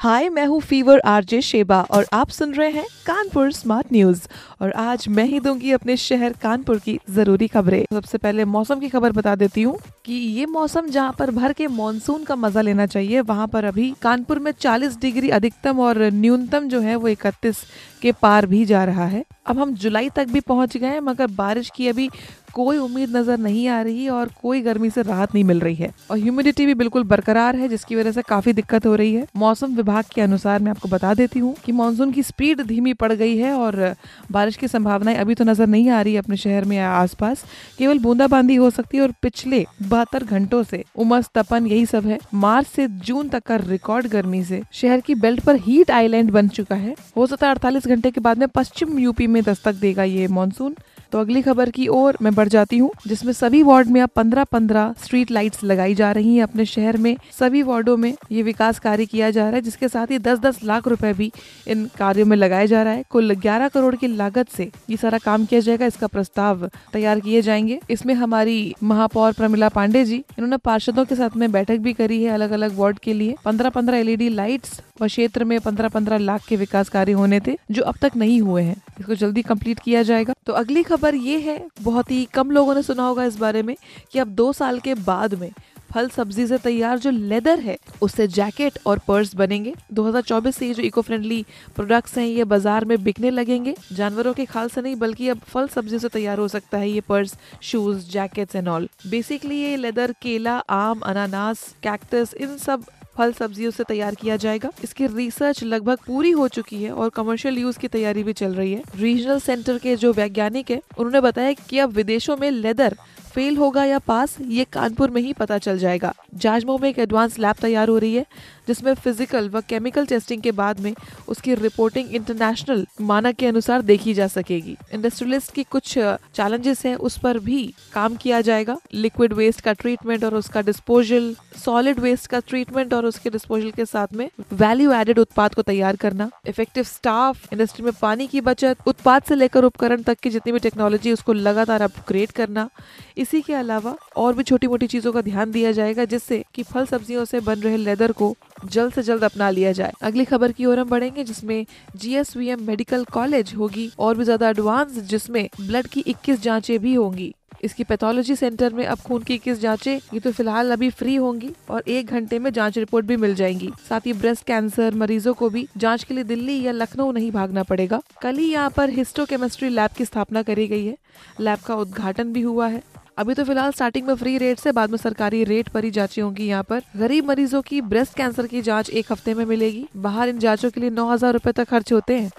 हाय, मैं हूँ fever RJ Sheba और आप सुन रहे हैं कानपुर स्मार्ट न्यूज़। और आज मैं ही दूँगी अपने शहर कानपुर की ज़रूरी खबरें। सबसे पहले मौसम की खबर बता देती हूँ कि ये मौसम जहाँ पर भर के मानसून का मज़ा लेना चाहिए, वहाँ पर अभी कानपुर में 40 डिग्री अधिकतम और न्यूनतम जो है वो इकतीस के पार भी जा रहा है। अब हम जुलाई तक भी पहुँच गए मगर बारिश की अभी कोई उम्मीद नज़र नहीं आ रही और कोई गर्मी से राहत नहीं मिल रही है। और ह्यूमिडिटी भी बिल्कुल बरकरार है, जिसकी वजह से काफ़ी दिक्कत हो रही है। मौसम विभाग के अनुसार मैं आपको बता देती हूँ कि मानसून की स्पीड धीमी पड़ गई है और बारिश की संभावनाएँ अभी तो नज़र नहीं आ रही अपने शहर में या आसपास। केवल बूंदाबांदी हो सकती है और पिछले बहत्तर घंटों से उमस तपन यही सब है। मार्च से जून तक का रिकॉर्ड गर्मी से शहर की बेल्ट पर हीट आइलैंड बन चुका है। हो सकता है अड़तालीस घंटे के बाद में पश्चिम यूपी में दस्तक देगा ये मानसून तो अगली खबर की ओर मैं बढ़ जाती हूँ, जिसमें सभी वार्ड में अब पंद्रह पंद्रह स्ट्रीट लाइट्स लगाई जा रही हैं अपने शहर में। सभी वार्डो में ये विकास कार्य किया जा रहा है, जिसके साथ ही दस दस लाख रुपए भी इन कार्यों में लगाया जा रहा है। कुल ग्यारह करोड़ की लागत से ये सारा काम किया जाएगा, इसका प्रस्ताव तैयार किए जाएँगे। इसमें हमारी महापौर प्रमिला पांडे जी, इन्होंने पार्षदों के साथ में बैठक भी करी है अलग अलग वार्ड के लिए। पंद्रह पंद्रह एलईडी लाइट्स व क्षेत्र में पंद्रह पंद्रह लाख के विकास कार्य होने थे, जो अब तक नहीं हुए हैं। इसको जल्दी कंप्लीट किया जाएगा। तो अगली खबर ये है, बहुत ही कम लोगों ने सुना होगा इस बारे में कि अब दो साल के बाद में फल सब्ज़ी से तैयार जो लेदर है, उससे जैकेट और पर्स बनेंगे। 2024 से ये जो इको फ्रेंडली प्रोडक्ट्स हैं, ये बाज़ार में बिकने लगेंगे। जानवरों के खाल से नहीं, बल्कि अब फल सब्ज़ी से तैयार हो सकता है ये purse shoes jackets and all basically ये लेदर केला, आम, अनानास कैक्टस इन सब फल सब्जियों से तैयार किया जाएगा। इसकी रिसर्च लगभग पूरी हो चुकी है और कमर्शियल यूज़ की तैयारी भी चल रही है। रीजनल सेंटर के जो वैज्ञानिक है, उन्होंने बताया की अब विदेशों में लेदर फेल होगा या पास ये कानपुर में ही पता चल जाएगा। जाजमऊ में एक एडवांस लैब तैयार हो रही है, जिसमें फ़िज़िकल व केमिकल टेस्टिंग के बाद में उसकी रिपोर्टिंग इंटरनेशनल मानक के अनुसार देखी जा सकेगी। इंडस्ट्रियलिस्ट की कुछ चैलेंजेस हैं, उस पर भी काम किया जाएगा। लिक्विड वेस्ट का ट्रीटमेंट और उसका डिस्पोजल, सॉलिड वेस्ट का ट्रीटमेंट और उसके डिस्पोजल के साथ में वैल्यू एडेड उत्पाद को तैयार करना। इफ़ेक्टिव स्टाफ इंडस्ट्री में पानी की बचत, उत्पाद से लेकर उपकरण तक की जितनी भी टेक्नोलॉजी उसको लगातार अपग्रेड करना। इसी के अलावा और भी छोटी मोटी चीज़ों का ध्यान दिया जाएगा जिससे कि फल सब्जियों से बन रहे लेदर को जल्द से जल्द अपना लिया जाए। अगली खबर की ओर हम बढ़ेंगे, जिसमें जीएसवीएम मेडिकल कॉलेज होगी और भी ज़्यादा एडवांस जिसमें ब्लड की 21 जांचें भी होंगी। इसकी पैथोलॉजी सेंटर में अब खून की इक्कीस जांचें, ये तो फ़िलहाल अभी फ्री होंगी और एक घंटे में जाँच रिपोर्ट भी मिल जाएँगी। साथ ही ब्रेस्ट कैंसर मरीजों को भी जाँच के लिए दिल्ली या लखनऊ नहीं भागना पड़ेगा। कल ही यहाँ पर हिस्टोकेमिस्ट्री लैब की स्थापना करी गई है। लैब का उद्घाटन भी हुआ है। अभी तो फ़िलहाल स्टार्टिंग में फ्री रेट से बाद में सरकारी रेट पर ही जांचें होंगी यहाँ पर। गरीब मरीजों की ब्रेस्ट कैंसर की जाँच एक हफ़्ते में मिलेगी। बाहर इन जांचों के लिए नौ हज़ार रूपए तक खर्च होते हैं।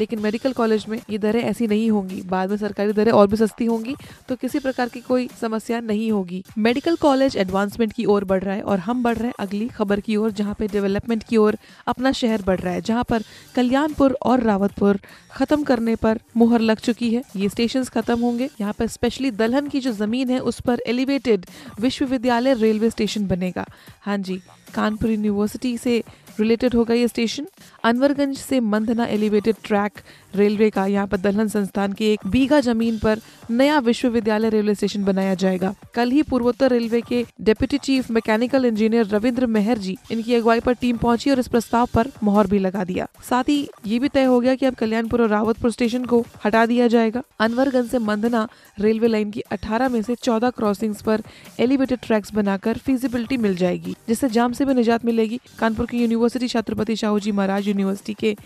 लेकिन मेडिकल कॉलेज में ये दरें ऐसी नहीं होंगी। बाद में सरकारी दरें और भी सस्ती होंगी तो किसी प्रकार की कोई समस्या नहीं होगी। मेडिकल कॉलेज एडवांसमेंट की ओर बढ़ रहा है और हम बढ़ रहे हैं अगली खबर की ओर, जहाँ पे डेवलपमेंट की ओर अपना शहर बढ़ रहा है, जहाँ पर कल्याणपुर और रावतपुर खत्म करने पर मुहर लग चुकी है। ये स्टेशन खत्म होंगे। यहाँ पर स्पेशली दलहन की जो ज़मीन है, उस पर एलिवेटेड विश्वविद्यालय रेलवे स्टेशन बनेगा। हाँ जी, कानपुर यूनिवर्सिटी से रिलेटेड होगा ये स्टेशन अनवरगंज से मंधना एलिवेटेड ट्रैक रेलवे का यहाँ पर दलहन संस्थान की एक बीघा ज़मीन पर नया विश्वविद्यालय रेलवे स्टेशन बनाया जाएगा। कल ही पूर्वोत्तर रेलवे के deputy chief mechanical engineer Ravindra Mehar ji इनकी अगुवाई पर टीम पहुँची और इस प्रस्ताव पर मोहर भी लगा दिया। साथ ही ये भी तय हो गया कि अब कल्याणपुर और रावतपुर स्टेशन को हटा दिया जाएगा। अनवरगंज से मंधना रेलवे लाइन की अठारह में से चौदह क्रॉसिंग पर एलिवेटेड ट्रैक्स बनाकर फिजिबिलिटी मिल जाएगी, जिससे जाम से भी निजात मिलेगी। कानपुर की यूनिवर्सिटी छत्रपति शाहू जी महाराज यूनिवर्सिटी के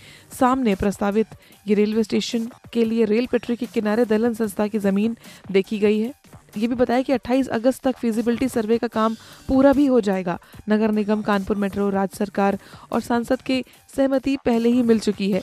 सामने प्रस्तावित ये रेलवे स्टेशन के लिए रेल पटरी के किनारे दलहन संस्था की ज़मीन देखी गई है। ये भी बताया कि 28 अगस्त तक फिजिबिलिटी सर्वे का काम पूरा भी हो जाएगा। नगर निगम, कानपुर मेट्रो, राज्य सरकार और सांसद के सहमति पहले ही मिल चुकी है।